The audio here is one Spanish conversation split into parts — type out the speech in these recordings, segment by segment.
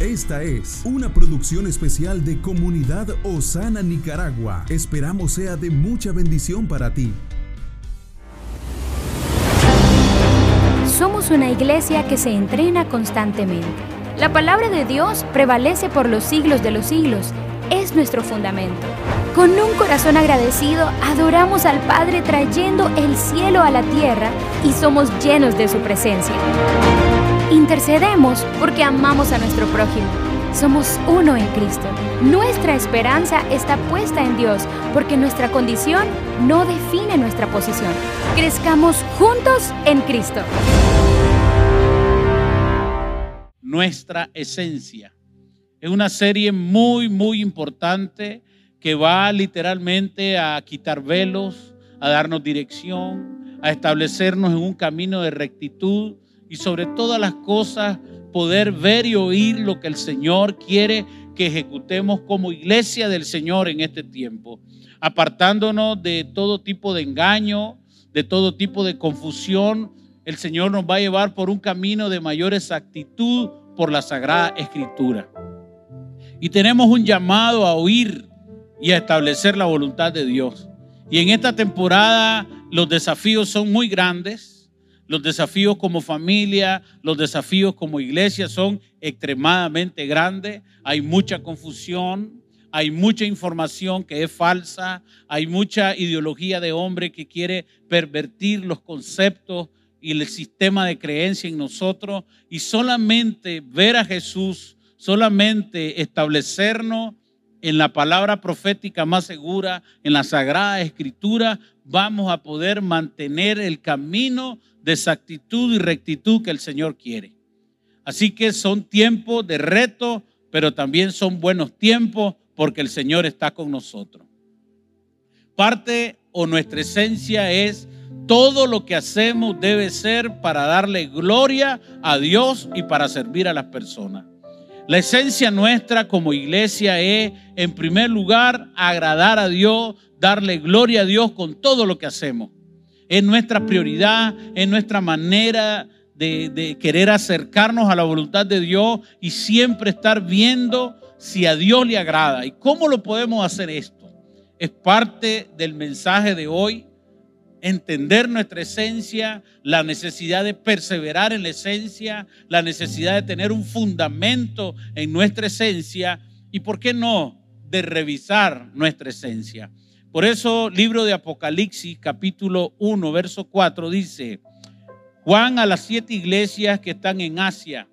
Esta es una producción especial de Comunidad Osana Nicaragua. Esperamos sea de mucha bendición para ti. Somos una iglesia que se entrena constantemente. La palabra de Dios prevalece por los siglos de los siglos. Es nuestro fundamento. Con un corazón agradecido, adoramos al Padre trayendo el cielo a la tierra y somos llenos de su presencia. Intercedemos porque amamos a nuestro prójimo. Somos uno en Cristo. Nuestra esperanza está puesta en Dios porque nuestra condición no define nuestra posición. Crezcamos juntos en Cristo. Nuestra esencia. Es una serie muy, muy importante que va literalmente a quitar velos, a darnos dirección, a establecernos en un camino de rectitud y sobre todas las cosas poder ver y oír lo que el Señor quiere que ejecutemos como iglesia del Señor en este tiempo, apartándonos de todo tipo de engaño, de todo tipo de confusión. El Señor nos va a llevar por un camino de mayor exactitud por la Sagrada Escritura. Y tenemos un llamado a oír y a establecer la voluntad de Dios. Y en esta temporada los desafíos son muy grandes los desafíos como familia, los desafíos como iglesia son extremadamente grandes. Hay mucha confusión, hay mucha información que es falsa, hay mucha ideología de hombre que quiere pervertir los conceptos y el sistema de creencia en nosotros. Y solamente ver a Jesús, solamente establecernos en la palabra profética más segura, en la Sagrada Escritura, vamos a poder mantener el camino de exactitud y rectitud que el Señor quiere. Así que son tiempos de reto, pero también son buenos tiempos porque el Señor está con nosotros. Parte o nuestra esencia es todo lo que hacemos debe ser para darle gloria a Dios y para servir a las personas. La esencia nuestra como iglesia es, en primer lugar, agradar a Dios, darle gloria a Dios con todo lo que hacemos. Es nuestra prioridad, es nuestra manera de, querer acercarnos a la voluntad de Dios y siempre estar viendo si a Dios le agrada. ¿Y cómo lo podemos hacer esto? Es parte del mensaje de hoy, entender nuestra esencia, la necesidad de perseverar en la esencia, la necesidad de tener un fundamento en nuestra esencia y, ¿por qué no?, de revisar nuestra esencia. Por eso, libro de Apocalipsis, capítulo 1, verso 4, dice, Juan a las siete iglesias que están en Asia,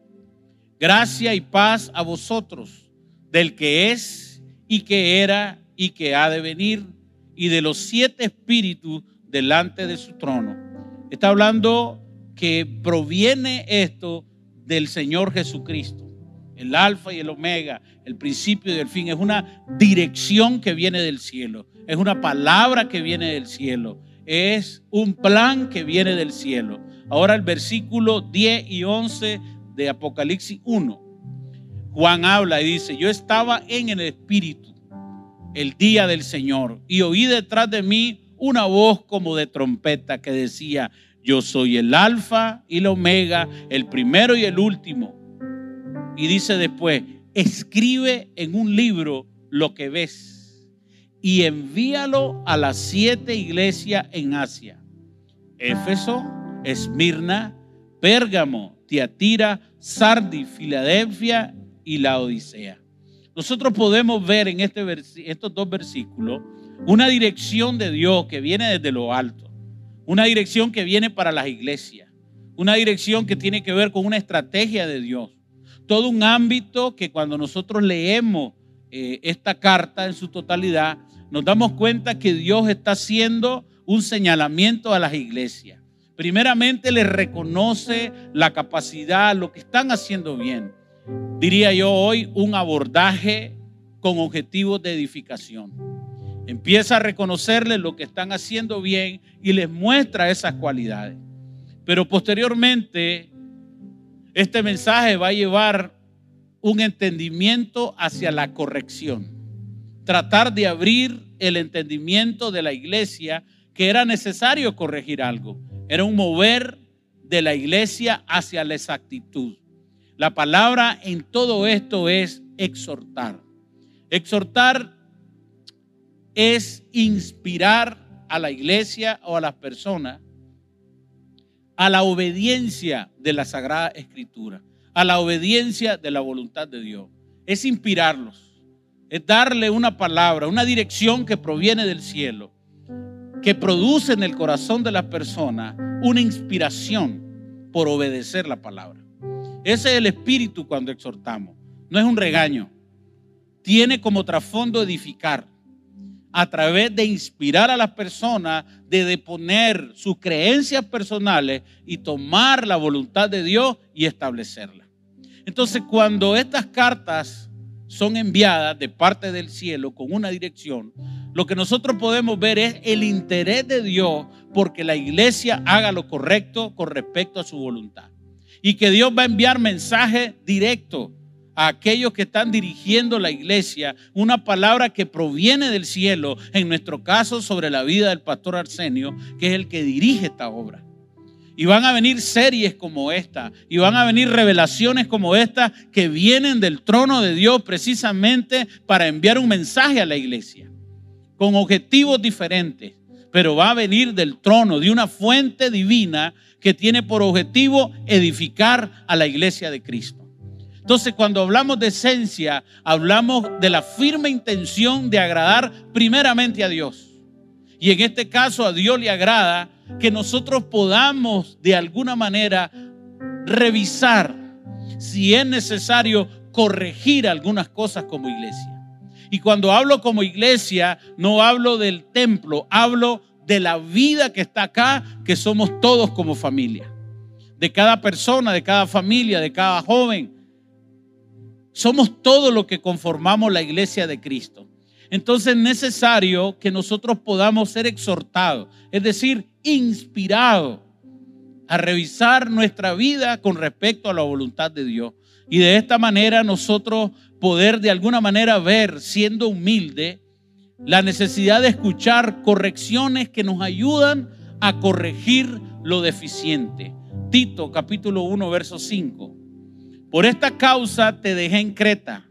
gracia y paz a vosotros, del que es y que era y que ha de venir, y de los siete espíritus delante de su trono. Está hablando que proviene esto del Señor Jesucristo, el alfa y el omega, el principio y el fin. Es una dirección que viene del cielo es una palabra que viene del cielo, es un plan que viene del cielo. Ahora el versículo 10 y 11 de Apocalipsis 1. Juan habla y dice, yo estaba en el Espíritu el día del Señor y oí detrás de mí una voz como de trompeta que decía, yo soy el alfa y el omega, el primero y el último. Y dice después, escribe en un libro lo que ves y envíalo a las siete iglesias en Asia. Éfeso, Esmirna, Pérgamo, Tiatira, Sardi, Filadelfia y la Odisea. Nosotros podemos ver en este estos dos versículos una dirección de Dios que viene desde lo alto, una dirección que viene para las iglesias, una dirección que tiene que ver con una estrategia de Dios, todo un ámbito que cuando nosotros leemos eh, esta carta en su totalidad, nos damos cuenta que Dios está haciendo un señalamiento a las iglesias. Primeramente le reconoce la capacidad, lo que están haciendo bien. Diría yo hoy un abordaje con objetivos de edificación. Empieza a reconocerle lo que están haciendo bien y les muestra esas cualidades. Pero posteriormente, este mensaje va a llevar un entendimiento hacia la corrección tratar de abrir el entendimiento de la iglesia que era necesario corregir algo. Era un mover de la iglesia hacia la exactitud. La palabra en todo esto es exhortar. Exhortar es inspirar a la iglesia o a las personas a la obediencia de la Sagrada Escritura, a la obediencia de la voluntad de Dios. Es inspirarlos, es darle una palabra, una dirección que proviene del cielo, que produce en el corazón de la persona una inspiración por obedecer la palabra. Ese es el espíritu cuando exhortamos, no es un regaño. Tiene como trasfondo edificar a través de inspirar a las personas, de deponer sus creencias personales y tomar la voluntad de Dios y establecerla. Entonces, cuando estas cartas son enviadas de parte del cielo con una dirección, lo que nosotros podemos ver es el interés de Dios porque la iglesia haga lo correcto con respecto a su voluntad. Y que Dios va a enviar mensaje directo a aquellos que están dirigiendo la iglesia una palabra que proviene del cielo, en nuestro caso sobre la vida del pastor Arsenio, que es el que dirige esta obra. Y van a venir series como esta, y van a venir revelaciones como esta que vienen del trono de Dios precisamente para enviar un mensaje a la iglesia, con objetivos diferentes, pero va a venir del trono, de una fuente divina que tiene por objetivo edificar a la iglesia de Cristo. Entonces, cuando hablamos de esencia, hablamos de la firme intención de agradar primeramente a Dios. Y en este caso a Dios le agrada que nosotros podamos de alguna manera revisar si es necesario corregir algunas cosas como iglesia. Y cuando hablo como iglesia, no hablo del templo, hablo de la vida que está acá, que somos todos como familia. De cada persona, de cada familia, de cada joven, somos todo lo que conformamos la iglesia de Cristo. Entonces es necesario que nosotros podamos ser exhortados, es decir, inspirados a revisar nuestra vida con respecto a la voluntad de Dios. Y de esta manera nosotros poder de alguna manera ver, siendo humilde, la necesidad de escuchar correcciones que nos ayudan a corregir lo deficiente. Tito capítulo 1, verso 5. Por esta causa te dejé en Creta,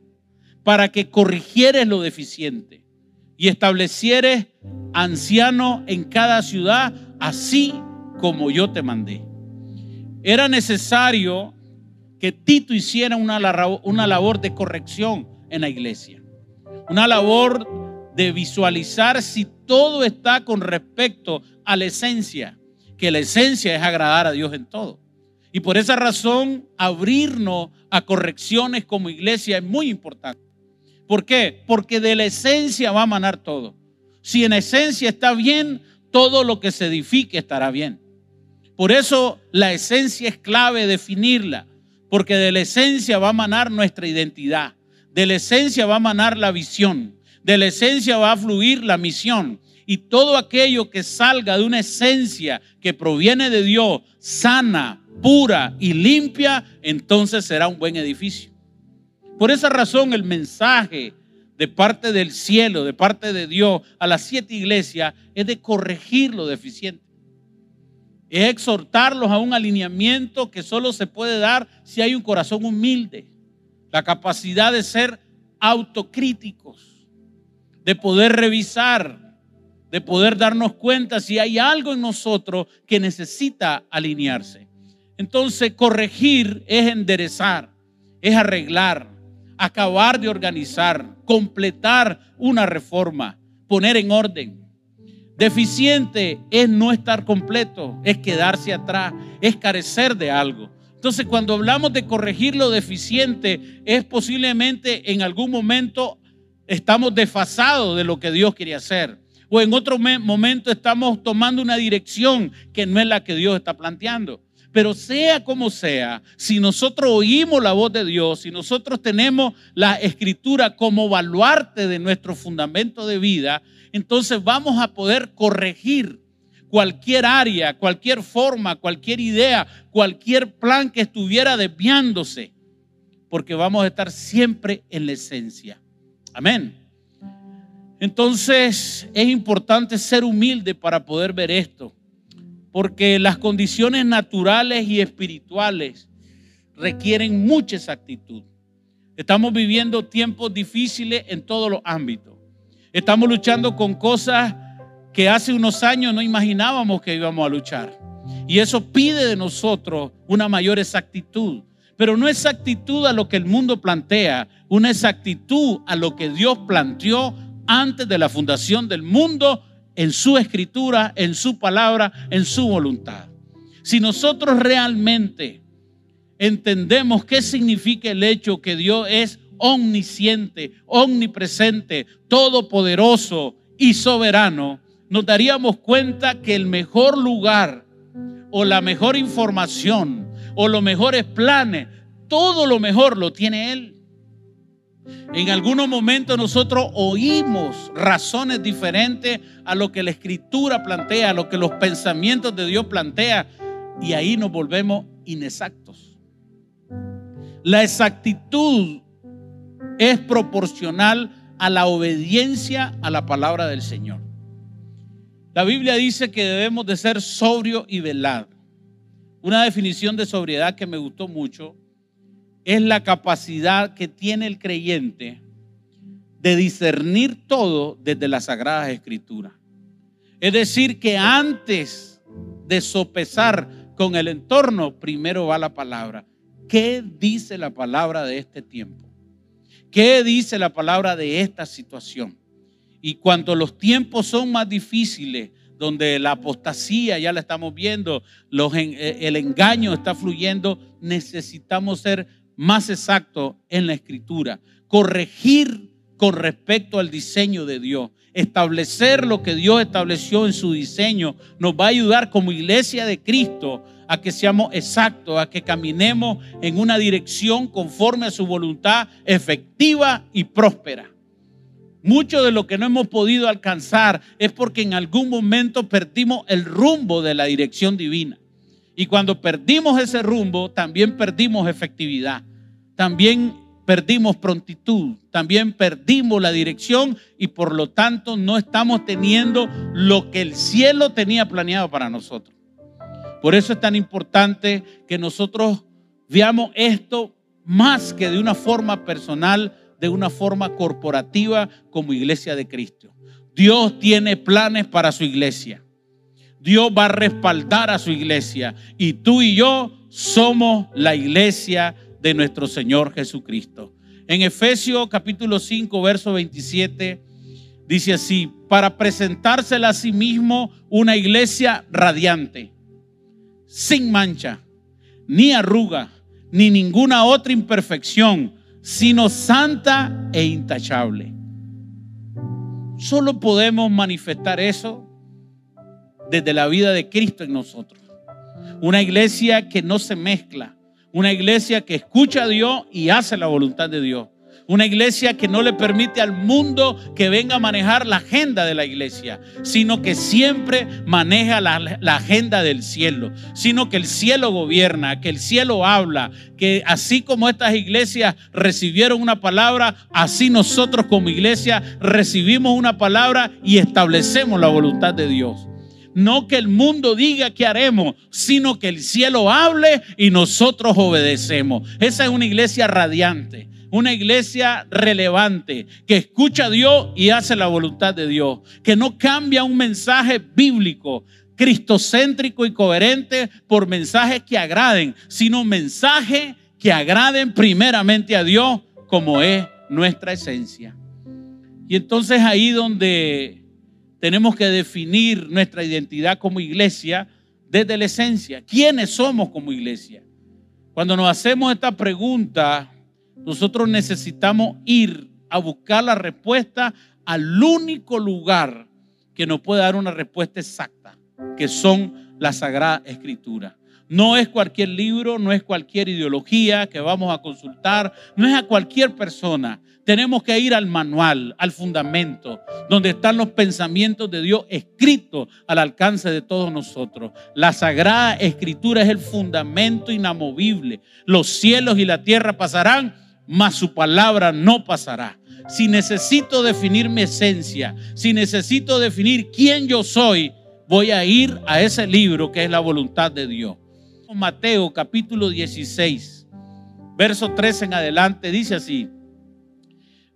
para que corrigieres lo deficiente y establecieres anciano en cada ciudad, así como yo te mandé. Era necesario que Tito hiciera una, una labor de corrección en la iglesia, una labor de visualizar si todo está con respecto a la esencia, que la esencia es agradar a Dios en todo. Y por esa razón, abrirnos a correcciones como iglesia es muy importante. ¿Por qué? Porque de la esencia va a manar todo. Si en esencia está bien, todo lo que se edifique estará bien. Por eso la esencia es clave definirla, porque de la esencia va a manar nuestra identidad, de la esencia va a manar la visión, de la esencia va a fluir la misión. Y todo aquello que salga de una esencia que proviene de Dios, sana, pura y limpia, entonces será un buen edificio. Por esa razón el mensaje de parte del cielo, de parte de Dios a las siete iglesias es de corregir lo deficiente. Es exhortarlos a un alineamiento que solo se puede dar si hay un corazón humilde, la capacidad de ser autocríticos, de poder revisar, de poder darnos cuenta si hay algo en nosotros que necesita alinearse. Entonces, corregir es enderezar, es arreglar, acabar de organizar, completar una reforma, poner en orden. Deficiente es no estar completo, es quedarse atrás, es carecer de algo. Entonces, cuando hablamos de corregir lo deficiente, es posiblemente en algún momento estamos desfasados de lo que Dios quería hacer. O en otro momento estamos tomando una dirección que no es la que Dios está planteando. Pero sea como sea, si nosotros oímos la voz de Dios, si nosotros tenemos la escritura como baluarte de nuestro fundamento de vida, entonces vamos a poder corregir cualquier área, cualquier forma, cualquier idea, cualquier plan que estuviera desviándose, porque vamos a estar siempre en la esencia. Amén. Entonces es importante ser humilde para poder ver esto porque las condiciones naturales y espirituales requieren mucha exactitud. Estamos viviendo tiempos difíciles en todos los ámbitos. Estamos luchando con cosas que hace unos años no imaginábamos que íbamos a luchar. Y eso pide de nosotros una mayor exactitud. Pero no exactitud a lo que el mundo plantea, una exactitud a lo que Dios planteó antes de la fundación del mundo en su escritura, en su palabra, en su voluntad. Si nosotros realmente entendemos qué significa el hecho que Dios es omnisciente, omnipresente, todopoderoso y soberano, nos daríamos cuenta que el mejor lugar o la mejor información o los mejores planes, todo lo mejor lo tiene Él. En algunos momentos nosotros oímos razones diferentes a lo que la escritura plantea, a lo que los pensamientos de Dios plantea, y ahí nos volvemos inexactos. La exactitud es proporcional a la obediencia a la palabra del Señor. La Biblia dice que debemos de ser sobrio y velado. Una definición de sobriedad que me gustó mucho es la capacidad que tiene el creyente de discernir todo desde las Sagradas Escrituras. Es decir, que antes de sopesar con el entorno, primero va la palabra. ¿Qué dice la palabra de este tiempo? ¿Qué dice la palabra de esta situación? Y cuando los tiempos son más difíciles, donde la apostasía ya la estamos viendo, eh, el engaño está fluyendo, necesitamos ser más exacto en la escritura, corregir con respecto al diseño de Dios, establecer lo que Dios estableció en su diseño, nos va a ayudar como iglesia de Cristo a que seamos exactos, a que caminemos en una dirección conforme a su voluntad efectiva y próspera. Mucho de lo que no hemos podido alcanzar es porque en algún momento perdimos el rumbo de la dirección divina. Y cuando perdimos ese rumbo, también perdimos efectividad, también perdimos prontitud, también perdimos la dirección y por lo tanto no estamos teniendo lo que el cielo tenía planeado para nosotros. Por eso es tan importante que nosotros veamos esto más que de una forma personal, de una forma corporativa como iglesia de Cristo. Dios tiene planes para su iglesia. Dios va a respaldar a su iglesia. Y tú y yo somos la iglesia de nuestro Señor Jesucristo. En Efesios capítulo 5, verso 27, dice así, para presentársela a sí mismo una iglesia radiante, sin mancha, ni arruga, ni ninguna otra imperfección, sino santa e intachable. Solo podemos manifestar eso desde la vida de Cristo en nosotros. Una iglesia que no se mezcla. Una iglesia que escucha a Dios y hace la voluntad de Dios. Una iglesia que no le permite al mundo que venga a manejar la agenda de la iglesia, sino que siempre maneja la, la, agenda del cielo, sino que el cielo gobierna, que el cielo habla, que así como estas iglesias recibieron una palabra, así nosotros como iglesia recibimos una palabra y establecemos la voluntad de Dios. No que el mundo diga qué haremos, sino que el cielo hable y nosotros obedecemos. Esa es una iglesia radiante, una iglesia relevante, que escucha a Dios y hace la voluntad de Dios, que no cambia un mensaje bíblico, cristocéntrico y coherente por mensajes que agraden, sino mensajes que agraden primeramente a Dios como es nuestra esencia. Y entonces ahí donde tenemos que definir nuestra identidad como iglesia desde la esencia. ¿Quiénes somos como iglesia? Cuando nos hacemos esta pregunta, nosotros necesitamos ir a buscar la respuesta al único lugar que nos puede dar una respuesta exacta, que son la Sagrada Escritura. No es cualquier libro, no es cualquier ideología que vamos a consultar, no es a cualquier persona, tenemos que ir al manual, al fundamento, donde están los pensamientos de Dios escritos al alcance de todos nosotros. La sagrada escritura es el fundamento inamovible. Los cielos y la tierra pasarán, mas su palabra no pasará. Si necesito definir mi esencia, si necesito definir quién yo soy, voy a ir a ese libro que es la voluntad de Dios. Mateo capítulo 16, verso 13 en adelante, dice así.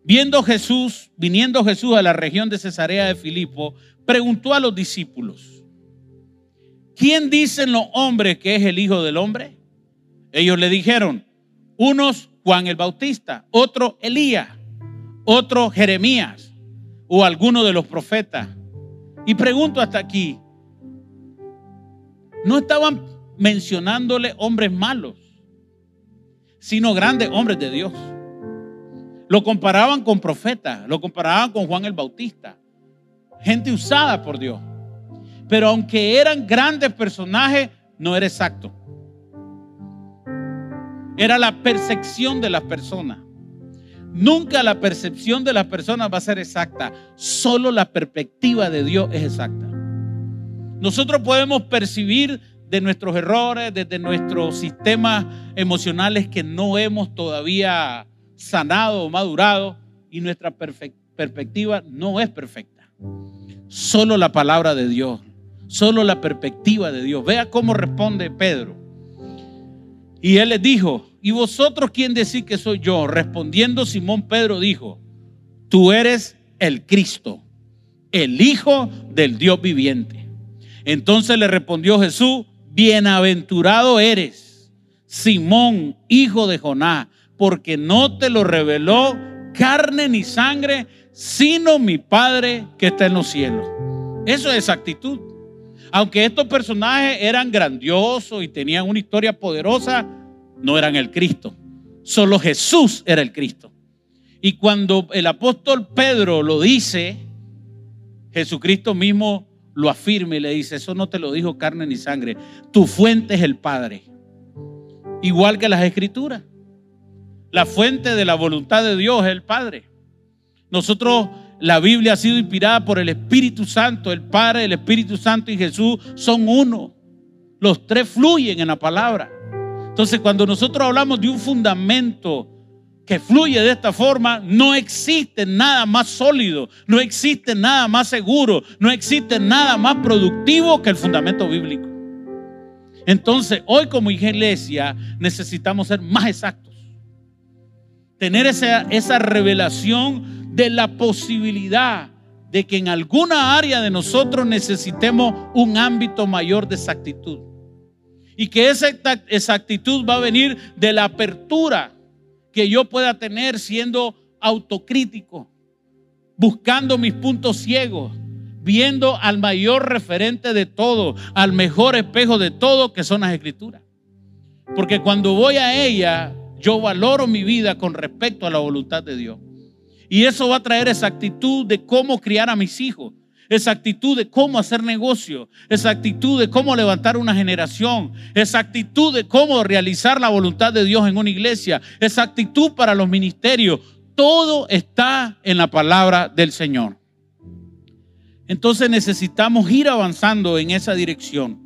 Viendo Jesús, viniendo Jesús a la región de Cesarea de Filipo, preguntó a los discípulos, ¿quién dicen los hombres que es el Hijo del Hombre? Ellos le dijeron, unos Juan el Bautista, otro Elías, otro Jeremías o alguno de los profetas. Y pregunto hasta aquí, no estaban mencionándole hombres malos, sino grandes hombres de Dios. Lo comparaban con profetas, lo comparaban con Juan el Bautista, gente usada por Dios. Pero aunque eran grandes personajes, no era exacto. Era la percepción de las personas. Nunca la percepción de las personas va a ser exacta. Solo la perspectiva de Dios es exacta. Nosotros podemos percibir de nuestros errores, desde nuestros sistemas emocionales que no hemos todavía sanado o madurado y nuestra perspectiva no es perfecta. Solo la palabra de Dios, solo la perspectiva de Dios. Vea cómo responde Pedro. Y él les dijo, ¿y vosotros quién decís que soy yo? Respondiendo Simón Pedro dijo, tú eres el Cristo, el Hijo del Dios viviente. Entonces le respondió Jesús, bienaventurado eres, Simón, hijo de Jonás, porque no te lo reveló carne ni sangre, sino mi Padre que está en los cielos. Eso es actitud. Aunque estos personajes eran grandiosos y tenían una historia poderosa, no eran el Cristo. Solo Jesús era el Cristo. Y cuando el apóstol Pedro lo dice, Jesucristo mismo lo afirma y le dice, eso no te lo dijo carne ni sangre, tu fuente es el Padre. Igual que las escrituras. La fuente de la voluntad de Dios es el Padre. Nosotros, la Biblia ha sido inspirada por el Espíritu Santo, el Padre, el Espíritu Santo y Jesús son uno. Los tres fluyen en la palabra. Entonces, cuando nosotros hablamos de un fundamento que fluye de esta forma, no existe nada más sólido, no existe nada más seguro, no existe nada más productivo que el fundamento bíblico. Entonces, hoy como iglesia necesitamos ser más exactos tener esa, esa revelación de la posibilidad de que en alguna área de nosotros necesitemos un ámbito mayor de exactitud. Y que esa exactitud va a venir de la apertura que yo pueda tener siendo autocrítico, buscando mis puntos ciegos, viendo al mayor referente de todo, al mejor espejo de todo que son las escrituras. Porque cuando voy a ella, yo valoro mi vida con respecto a la voluntad de Dios. Y eso va a traer esa actitud de cómo criar a mis hijos, esa actitud de cómo hacer negocio, esa actitud de cómo levantar una generación, esa actitud de cómo realizar la voluntad de Dios en una iglesia, esa actitud para los ministerios. Todo está en la palabra del Señor. Entonces necesitamos ir avanzando en esa dirección.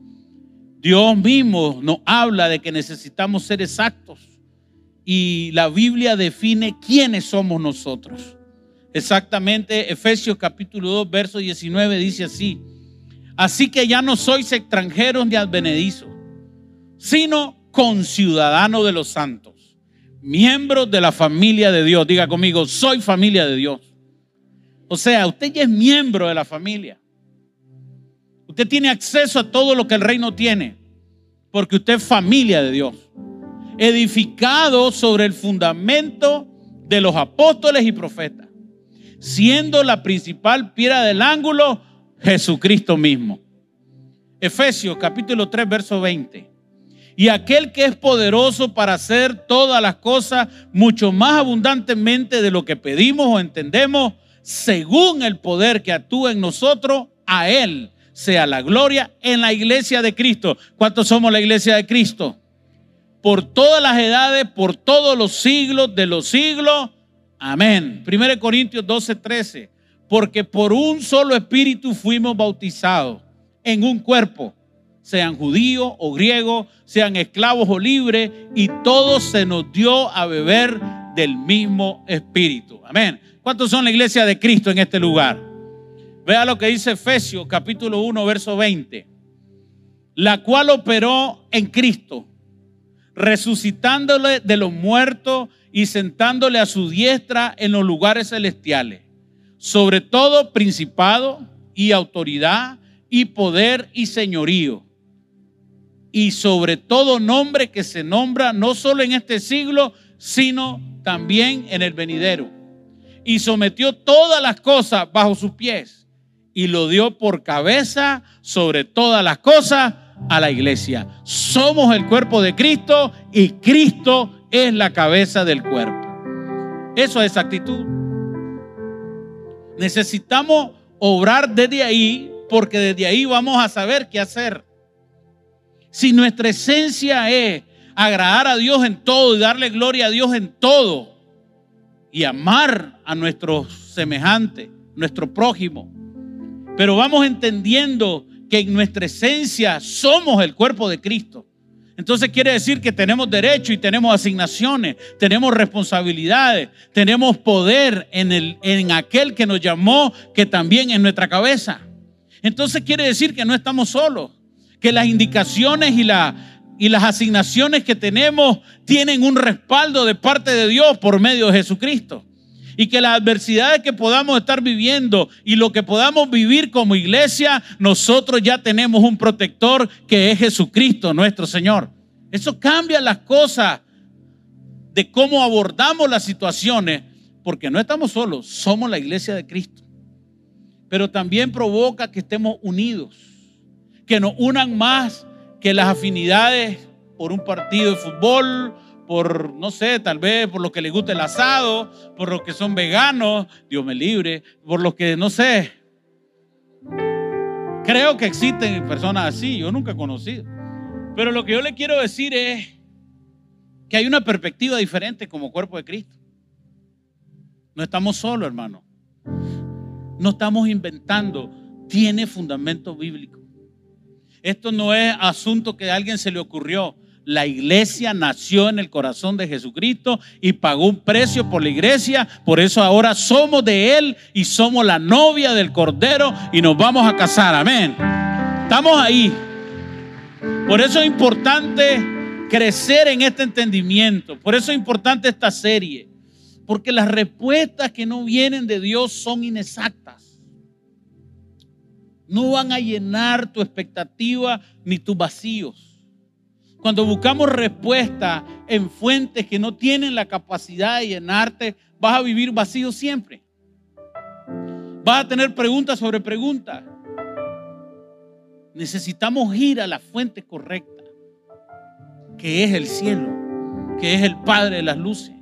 Dios mismo nos habla de que necesitamos ser exactos y la Biblia define quiénes somos nosotros. Exactamente, Efesios capítulo 2, verso 19 dice así, así que ya no sois extranjeros ni advenedizos, sino conciudadanos de los santos, miembros de la familia de Dios. Diga conmigo, soy familia de Dios. O sea, usted ya es miembro de la familia. Usted tiene acceso a todo lo que el reino tiene, porque usted es familia de Dios edificado sobre el fundamento de los apóstoles y profetas, siendo la principal piedra del ángulo Jesucristo mismo. Efesios capítulo 3, verso 20. Y aquel que es poderoso para hacer todas las cosas mucho más abundantemente de lo que pedimos o entendemos, según el poder que actúa en nosotros, a Él sea la gloria en la iglesia de Cristo. ¿Cuántos somos la iglesia de Cristo? Por todas las edades, por todos los siglos de los siglos. Amén. 1 Corintios 12, 13. Porque por un solo espíritu fuimos bautizados en un cuerpo, sean judíos o griegos, sean esclavos o libres, y todos se nos dio a beber del mismo espíritu. Amén. ¿Cuántos son la iglesia de Cristo en este lugar? Vea lo que dice Efesios capítulo 1, verso 20. La cual operó en Cristo resucitándole de los muertos y sentándole a su diestra en los lugares celestiales, sobre todo principado y autoridad y poder y señorío, y sobre todo nombre que se nombra no solo en este siglo, sino también en el venidero. Y sometió todas las cosas bajo sus pies y lo dio por cabeza sobre todas las cosas a la iglesia. Somos el cuerpo de Cristo y Cristo es la cabeza del cuerpo. Eso es actitud. Necesitamos obrar desde ahí porque desde ahí vamos a saber qué hacer. Si nuestra esencia es agradar a Dios en todo y darle gloria a Dios en todo y amar a nuestros semejantes, nuestro prójimo, pero vamos entendiendo que en nuestra esencia somos el cuerpo de Cristo. Entonces quiere decir que tenemos derecho y tenemos asignaciones, tenemos responsabilidades, tenemos poder en, el, en aquel que nos llamó, que también es nuestra cabeza. Entonces quiere decir que no estamos solos, que las indicaciones y, la, y las asignaciones que tenemos tienen un respaldo de parte de Dios por medio de Jesucristo y que las adversidades que podamos estar viviendo y lo que podamos vivir como iglesia, nosotros ya tenemos un protector que es Jesucristo, nuestro Señor. Eso cambia las cosas de cómo abordamos las situaciones, porque no estamos solos, somos la iglesia de Cristo. Pero también provoca que estemos unidos, que nos unan más que las afinidades por un partido de fútbol, por, no sé, tal vez por lo que les gusta el asado, por los que son veganos, Dios me libre, por los que, no sé. Creo que existen personas así, yo nunca he conocido. Pero lo que yo le quiero decir es que hay una perspectiva diferente como cuerpo de Cristo. No estamos solos, hermano. No estamos inventando. Tiene fundamento bíblico. Esto no es asunto que a alguien se le ocurrió. La iglesia nació en el corazón de Jesucristo y pagó un precio por la iglesia. Por eso ahora somos de Él y somos la novia del Cordero y nos vamos a casar. Amén. Estamos ahí. Por eso es importante crecer en este entendimiento. Por eso es importante esta serie. Porque las respuestas que no vienen de Dios son inexactas. No van a llenar tu expectativa ni tus vacíos. Cuando buscamos respuesta en fuentes que no tienen la capacidad de llenarte, vas a vivir vacío siempre. Vas a tener preguntas sobre preguntas. Necesitamos ir a la fuente correcta, que es el cielo, que es el Padre de las luces.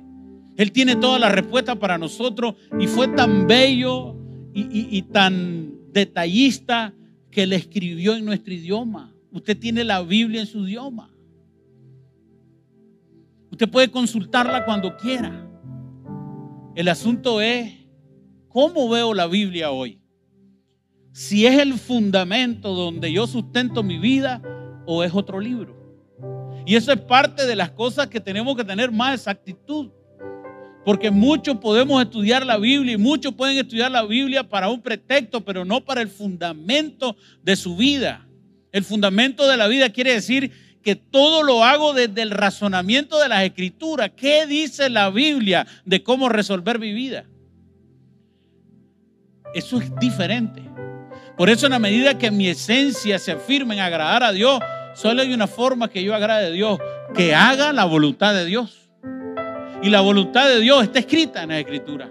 Él tiene toda la respuesta para nosotros y fue tan bello y tan detallista que le escribió en nuestro idioma. Usted tiene la Biblia en su idioma. Usted puede consultarla cuando quiera. El asunto es, ¿cómo veo la Biblia hoy? Si es el fundamento donde yo sustento mi vida o es otro libro. Y eso es parte de las cosas que tenemos que tener más exactitud. Porque muchos podemos estudiar la Biblia y muchos pueden estudiar la Biblia para un pretexto, pero no para el fundamento de su vida. El fundamento de la vida quiere decir que todo lo hago desde el razonamiento de las escrituras. ¿Qué dice la Biblia de cómo resolver mi vida? Eso es diferente. Por eso en la medida que mi esencia se afirma en agradar a Dios, solo hay una forma que yo agrade a Dios, que haga la voluntad de Dios. Y la voluntad de Dios está escrita en la escritura.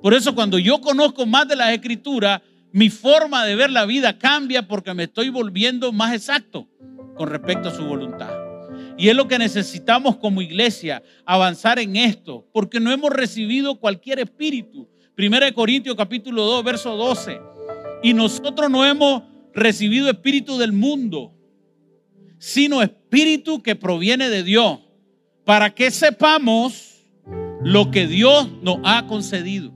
Por eso cuando yo conozco más de las escrituras, mi forma de ver la vida cambia porque me estoy volviendo más exacto con respecto a su voluntad. Y es lo que necesitamos como iglesia, avanzar en esto, porque no hemos recibido cualquier espíritu. Primera de Corintios capítulo 2, verso 12. Y nosotros no hemos recibido espíritu del mundo, sino espíritu que proviene de Dios, para que sepamos lo que Dios nos ha concedido.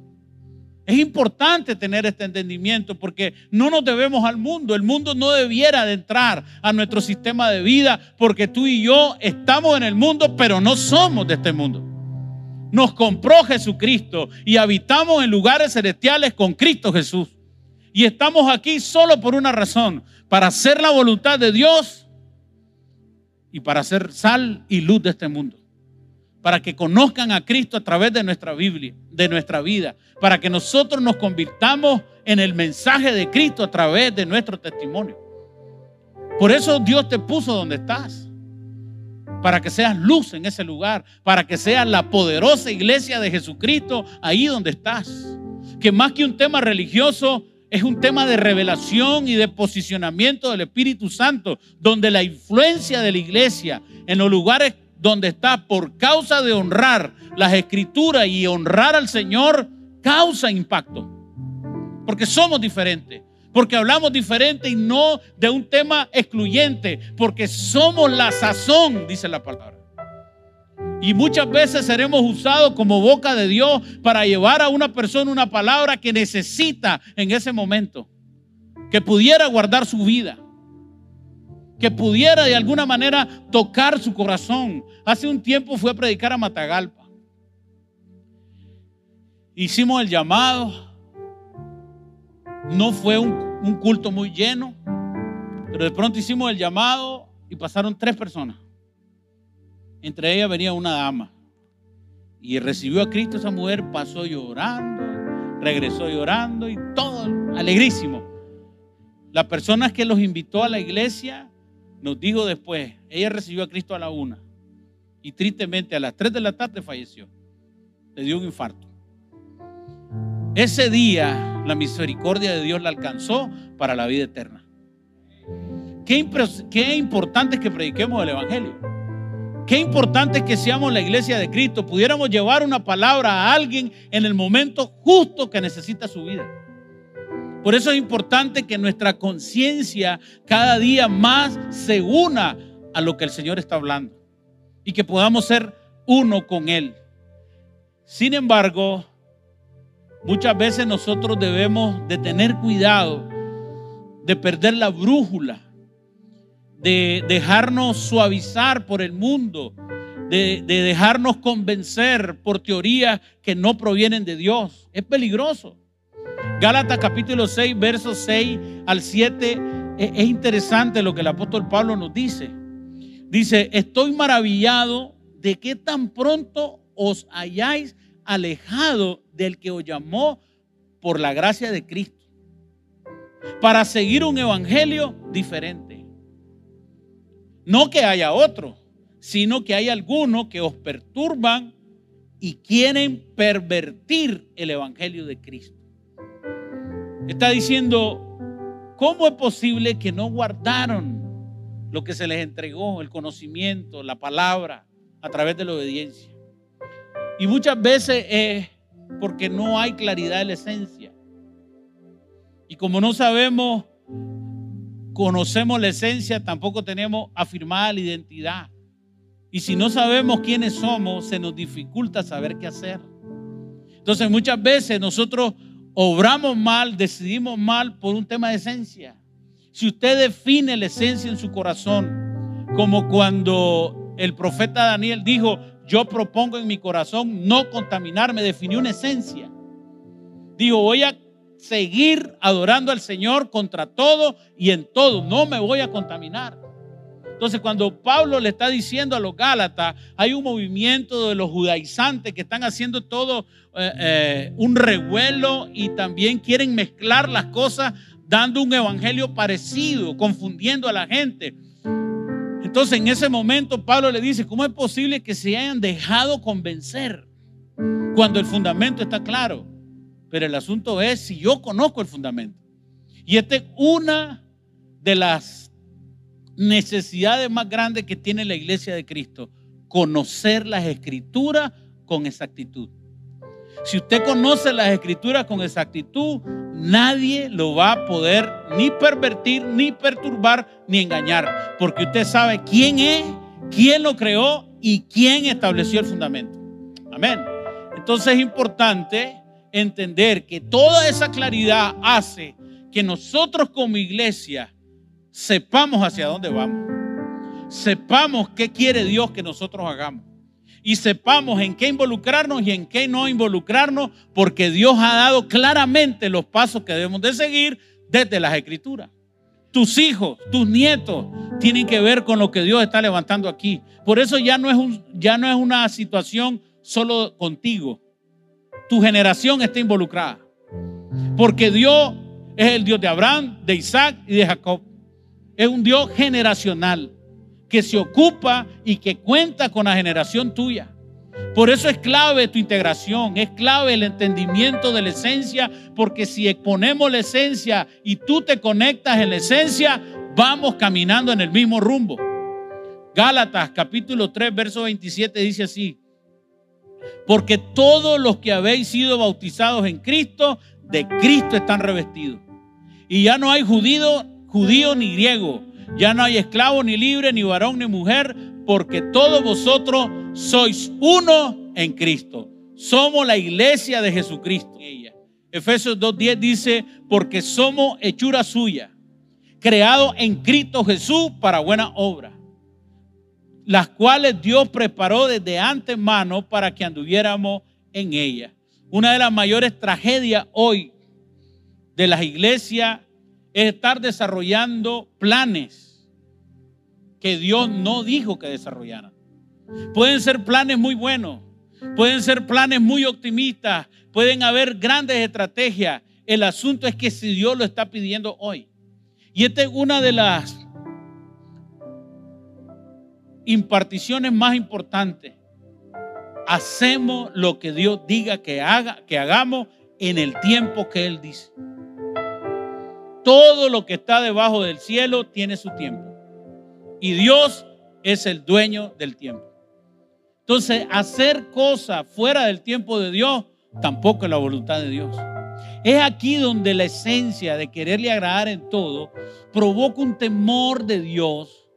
Es importante tener este entendimiento porque no nos debemos al mundo. El mundo no debiera de entrar a nuestro sistema de vida porque tú y yo estamos en el mundo, pero no somos de este mundo. Nos compró Jesucristo y habitamos en lugares celestiales con Cristo Jesús. Y estamos aquí solo por una razón, para hacer la voluntad de Dios y para ser sal y luz de este mundo. Para que conozcan a Cristo a través de nuestra Biblia, de nuestra vida. Para que nosotros nos convirtamos en el mensaje de Cristo a través de nuestro testimonio. Por eso Dios te puso donde estás. Para que seas luz en ese lugar. Para que seas la poderosa iglesia de Jesucristo ahí donde estás. Que más que un tema religioso, es un tema de revelación y de posicionamiento del Espíritu Santo, donde la influencia de la iglesia en los lugares donde está por causa de honrar las escrituras y honrar al Señor, causa impacto. Porque somos diferentes, porque hablamos diferente y no de un tema excluyente, porque somos la sazón, dice la palabra. Y muchas veces seremos usados como boca de Dios para llevar a una persona una palabra que necesita en ese momento. Que pudiera guardar su vida. Que pudiera de alguna manera tocar su corazón. Hace un tiempo fui a predicar a Matagalpa. Hicimos el llamado. No fue un, un culto muy lleno. Pero de pronto hicimos el llamado y pasaron tres personas. Entre ellas venía una dama. Y recibió a Cristo esa mujer, pasó llorando, regresó llorando y todo alegrísimo. La persona que los invitó a la iglesia nos dijo después, ella recibió a Cristo a la una y tristemente a las tres de la tarde falleció. Le dio un infarto. Ese día la misericordia de Dios la alcanzó para la vida eterna. Qué, qué importante es que prediquemos el Evangelio. Qué importante que seamos la iglesia de Cristo, pudiéramos llevar una palabra a alguien en el momento justo que necesita su vida. Por eso es importante que nuestra conciencia cada día más se una a lo que el Señor está hablando y que podamos ser uno con Él. Sin embargo, muchas veces nosotros debemos de tener cuidado de perder la brújula de dejarnos suavizar por el mundo, de, dejarnos convencer por teorías que no provienen de Dios. Es peligroso. Gálatas capítulo 6, versos 6 al 7, es, es interesante lo que el apóstol Pablo nos dice. Dice, estoy maravillado de que tan pronto os hayáis alejado del que os llamó por la gracia de Cristo para seguir un evangelio diferente. No que haya otro, sino que hay algunos que os perturban y quieren pervertir el Evangelio de Cristo. Está diciendo, ¿cómo es posible que no guardaron lo que se les entregó, el conocimiento, la palabra, a través de la obediencia? Y muchas veces es porque no hay claridad de la esencia. Y como no sabemos conocemos la esencia, tampoco tenemos afirmada la identidad. Y si no sabemos quiénes somos, se nos dificulta saber qué hacer. Entonces muchas veces nosotros obramos mal, decidimos mal por un tema de esencia. Si usted define la esencia en su corazón, como cuando el profeta Daniel dijo, yo propongo en mi corazón no contaminarme, definió una esencia. Digo, voy a seguir adorando al Señor contra todo y en todo. No me voy a contaminar. Entonces, cuando Pablo le está diciendo a los Gálatas, hay un movimiento de los judaizantes que están haciendo todo eh, eh, un revuelo y también quieren mezclar las cosas dando un evangelio parecido, confundiendo a la gente. Entonces, en ese momento, Pablo le dice, ¿cómo es posible que se hayan dejado convencer cuando el fundamento está claro? Pero el asunto es si yo conozco el fundamento. Y esta es una de las necesidades más grandes que tiene la iglesia de Cristo. Conocer las escrituras con exactitud. Si usted conoce las escrituras con exactitud, nadie lo va a poder ni pervertir, ni perturbar, ni engañar. Porque usted sabe quién es, quién lo creó y quién estableció el fundamento. Amén. Entonces es importante entender que toda esa claridad hace que nosotros como iglesia sepamos hacia dónde vamos. Sepamos qué quiere Dios que nosotros hagamos. Y sepamos en qué involucrarnos y en qué no involucrarnos, porque Dios ha dado claramente los pasos que debemos de seguir desde las escrituras. tus hijos, tus nietos, tienen que ver con lo que Dios está levantando aquí. Por eso ya no es, un, ya no es una situación solo contigo. Tu generación está involucrada. Porque Dios es el Dios de Abraham, de Isaac y de Jacob. Es un Dios generacional que se ocupa y que cuenta con la generación tuya. Por eso es clave tu integración, es clave el entendimiento de la esencia, porque si exponemos la esencia y tú te conectas en la esencia, vamos caminando en el mismo rumbo. Gálatas capítulo 3, verso 27 dice así, porque todos los que habéis sido bautizados en Cristo, de Cristo están revestidos. Y ya no hay judío, judío ni griego, ya no hay esclavo ni libre, ni varón ni mujer, porque todos vosotros sois uno en Cristo. Somos la iglesia de Jesucristo. Efesios 2.10 dice, porque somos hechura suya, creado en Cristo Jesús para buena obra, las cuales Dios preparó desde antemano para que anduviéramos en ella. Una de las mayores tragedias hoy de las iglesias es estar desarrollando planes que Dios no dijo que desarrollaran. Pueden ser planes muy buenos, pueden ser planes muy optimistas, pueden haber grandes estrategias. El asunto es que si Dios lo está pidiendo hoy. Y esta es una de las imparticiones más importantes. Hacemos lo que Dios diga que haga, que hagamos en el tiempo que Él dice. Todo lo que está debajo del cielo tiene su tiempo. Y Dios es el dueño del tiempo. Entonces, hacer cosas fuera del tiempo de Dios tampoco es la voluntad de Dios. Es aquí donde la esencia de quererle agradar en todo provoca un temor de Dios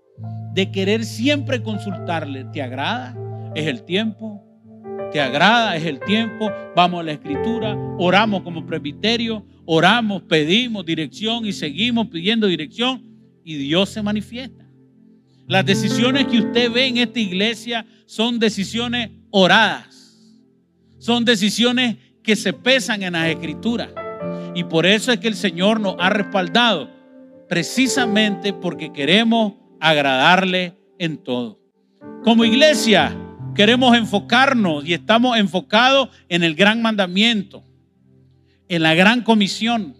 de querer siempre consultarle. ¿Te agrada? ¿Es el tiempo? ¿Te agrada? ¿Es el tiempo? Vamos a la escritura, oramos como presbiterio, oramos, pedimos dirección y seguimos pidiendo dirección y Dios se manifiesta. Las decisiones que usted ve en esta iglesia son decisiones oradas. Son decisiones que se pesan en las escrituras. Y por eso es que el Señor nos ha respaldado. Precisamente porque queremos agradarle en todo. Como iglesia queremos enfocarnos y estamos enfocados en el gran mandamiento, en la gran comisión.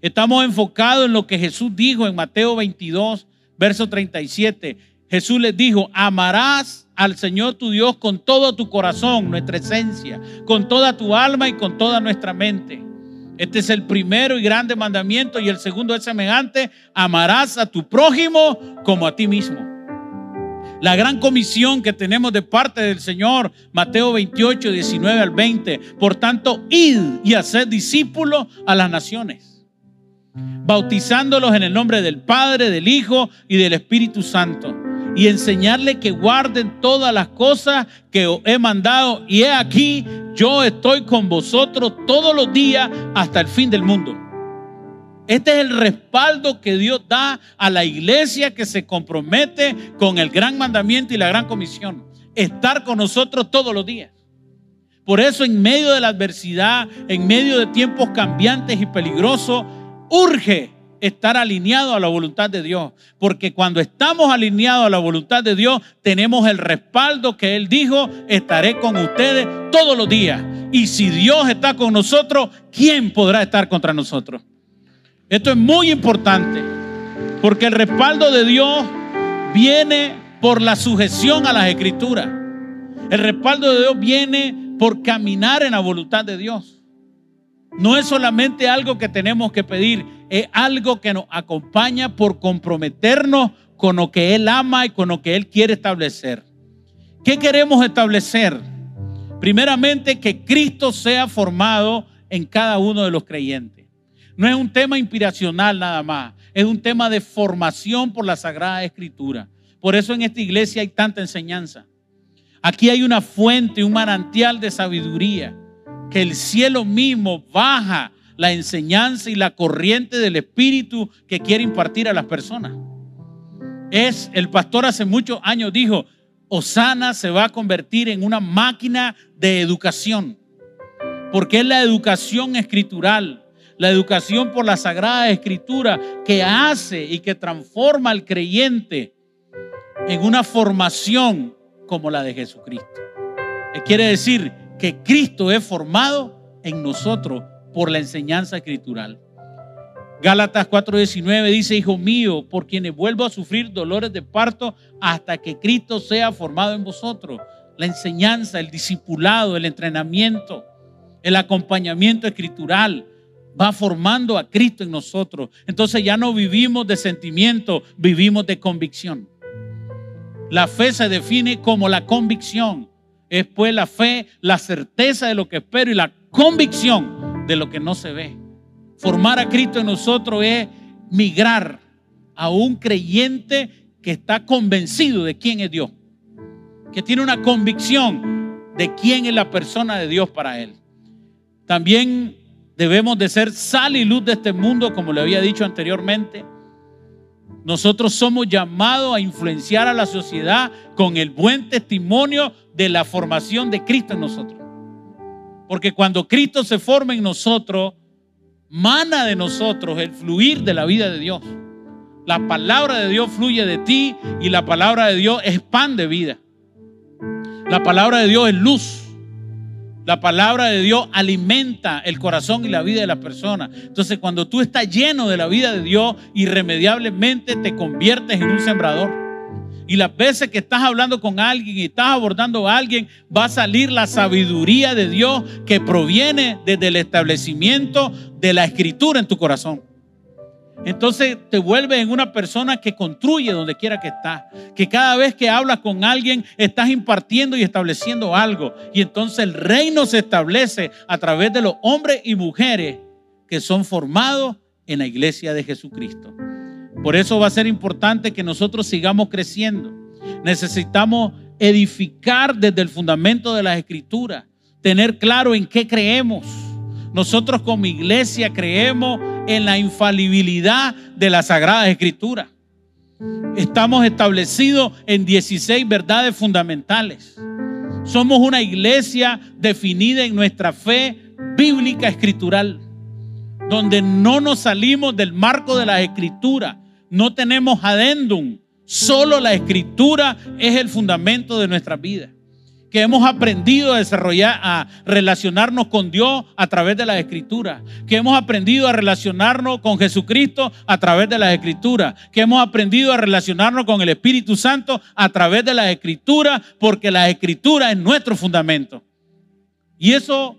Estamos enfocados en lo que Jesús dijo en Mateo 22, verso 37. Jesús les dijo, amarás al Señor tu Dios con todo tu corazón, nuestra esencia, con toda tu alma y con toda nuestra mente. Este es el primero y grande mandamiento y el segundo es semejante, amarás a tu prójimo como a ti mismo. La gran comisión que tenemos de parte del Señor, Mateo 28, 19 al 20. Por tanto, id y haced discípulos a las naciones, bautizándolos en el nombre del Padre, del Hijo y del Espíritu Santo y enseñarle que guarden todas las cosas que os he mandado. Y he aquí, yo estoy con vosotros todos los días hasta el fin del mundo. Este es el respaldo que Dios da a la iglesia que se compromete con el gran mandamiento y la gran comisión. Estar con nosotros todos los días. Por eso en medio de la adversidad, en medio de tiempos cambiantes y peligrosos, urge estar alineado a la voluntad de Dios. Porque cuando estamos alineados a la voluntad de Dios, tenemos el respaldo que Él dijo, estaré con ustedes todos los días. Y si Dios está con nosotros, ¿quién podrá estar contra nosotros? Esto es muy importante, porque el respaldo de Dios viene por la sujeción a las escrituras. El respaldo de Dios viene por caminar en la voluntad de Dios. No es solamente algo que tenemos que pedir, es algo que nos acompaña por comprometernos con lo que Él ama y con lo que Él quiere establecer. ¿Qué queremos establecer? Primeramente, que Cristo sea formado en cada uno de los creyentes. No es un tema inspiracional nada más, es un tema de formación por la Sagrada Escritura. Por eso en esta iglesia hay tanta enseñanza. Aquí hay una fuente, un manantial de sabiduría que el cielo mismo baja la enseñanza y la corriente del Espíritu que quiere impartir a las personas. Es, el pastor hace muchos años dijo, Osana se va a convertir en una máquina de educación, porque es la educación escritural, La educación por la Sagrada Escritura que hace y que transforma al creyente en una formación como la de Jesucristo. Quiere decir que Cristo es formado en nosotros por la enseñanza escritural. Gálatas 4:19 dice, Hijo mío, por quienes vuelvo a sufrir dolores de parto hasta que Cristo sea formado en vosotros. La enseñanza, el discipulado, el entrenamiento, el acompañamiento escritural va formando a Cristo en nosotros. Entonces ya no vivimos de sentimiento, vivimos de convicción. La fe se define como la convicción. Es pues la fe, la certeza de lo que espero y la convicción de lo que no se ve. Formar a Cristo en nosotros es migrar a un creyente que está convencido de quién es Dios, que tiene una convicción de quién es la persona de Dios para él. También debemos de ser sal y luz de este mundo, como le había dicho anteriormente. Nosotros somos llamados a influenciar a la sociedad con el buen testimonio de la formación de Cristo en nosotros. Porque cuando Cristo se forma en nosotros, mana de nosotros el fluir de la vida de Dios. La palabra de Dios fluye de ti y la palabra de Dios es pan de vida. La palabra de Dios es luz. La palabra de Dios alimenta el corazón y la vida de la persona. Entonces, cuando tú estás lleno de la vida de Dios, irremediablemente te conviertes en un sembrador. Y las veces que estás hablando con alguien y estás abordando a alguien, va a salir la sabiduría de Dios que proviene desde el establecimiento de la escritura en tu corazón. Entonces te vuelves en una persona que construye donde quiera que estás. Que cada vez que hablas con alguien estás impartiendo y estableciendo algo. Y entonces el reino se establece a través de los hombres y mujeres que son formados en la iglesia de Jesucristo. Por eso va a ser importante que nosotros sigamos creciendo. Necesitamos edificar desde el fundamento de las escrituras, tener claro en qué creemos. Nosotros como iglesia creemos en la infalibilidad de las sagradas escrituras. Estamos establecidos en 16 verdades fundamentales. Somos una iglesia definida en nuestra fe bíblica escritural, donde no nos salimos del marco de las escrituras, no tenemos adendum. Solo la escritura es el fundamento de nuestra vida. Que hemos aprendido a desarrollar, a relacionarnos con Dios a través de las escrituras. Que hemos aprendido a relacionarnos con Jesucristo a través de las escrituras. Que hemos aprendido a relacionarnos con el Espíritu Santo a través de las escrituras, porque la escritura es nuestro fundamento. Y eso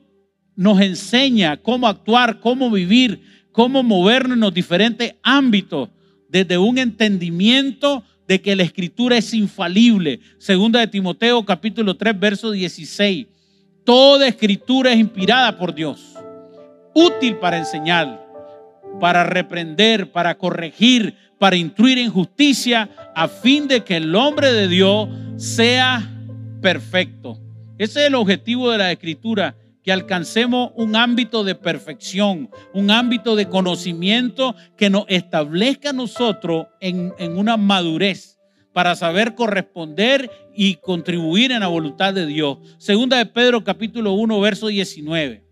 nos enseña cómo actuar, cómo vivir, cómo movernos en los diferentes ámbitos desde un entendimiento de que la escritura es infalible. Segunda de Timoteo capítulo 3 verso 16. Toda escritura es inspirada por Dios, útil para enseñar, para reprender, para corregir, para instruir en justicia, a fin de que el hombre de Dios sea perfecto. Ese es el objetivo de la escritura que alcancemos un ámbito de perfección, un ámbito de conocimiento que nos establezca a nosotros en, en una madurez para saber corresponder y contribuir en la voluntad de Dios. Segunda de Pedro capítulo 1 verso 19.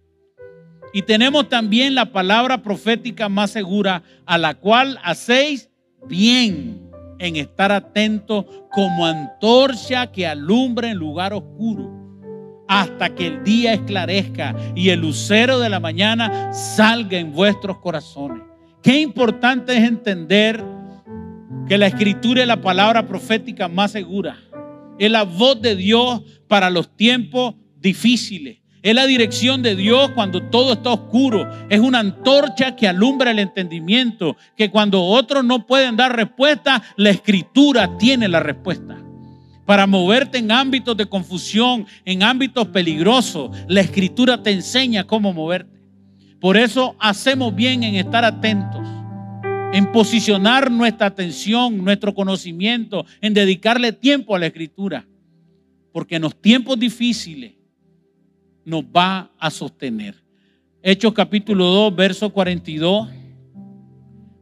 Y tenemos también la palabra profética más segura a la cual hacéis bien en estar atentos como antorcha que alumbra en lugar oscuro hasta que el día esclarezca y el lucero de la mañana salga en vuestros corazones. Qué importante es entender que la escritura es la palabra profética más segura. Es la voz de Dios para los tiempos difíciles. Es la dirección de Dios cuando todo está oscuro. Es una antorcha que alumbra el entendimiento, que cuando otros no pueden dar respuesta, la escritura tiene la respuesta para moverte en ámbitos de confusión, en ámbitos peligrosos. La escritura te enseña cómo moverte. Por eso hacemos bien en estar atentos, en posicionar nuestra atención, nuestro conocimiento, en dedicarle tiempo a la escritura. Porque en los tiempos difíciles nos va a sostener. Hechos capítulo 2, verso 42.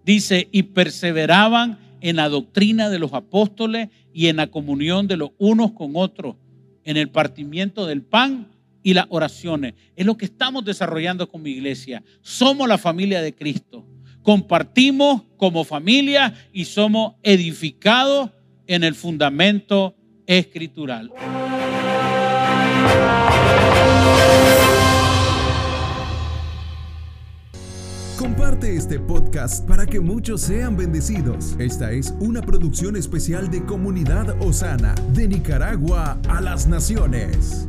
Dice, y perseveraban en la doctrina de los apóstoles y en la comunión de los unos con otros, en el partimiento del pan y las oraciones. Es lo que estamos desarrollando con mi iglesia. Somos la familia de Cristo. Compartimos como familia y somos edificados en el fundamento escritural. Comparte este podcast para que muchos sean bendecidos. Esta es una producción especial de Comunidad Osana, de Nicaragua a las Naciones.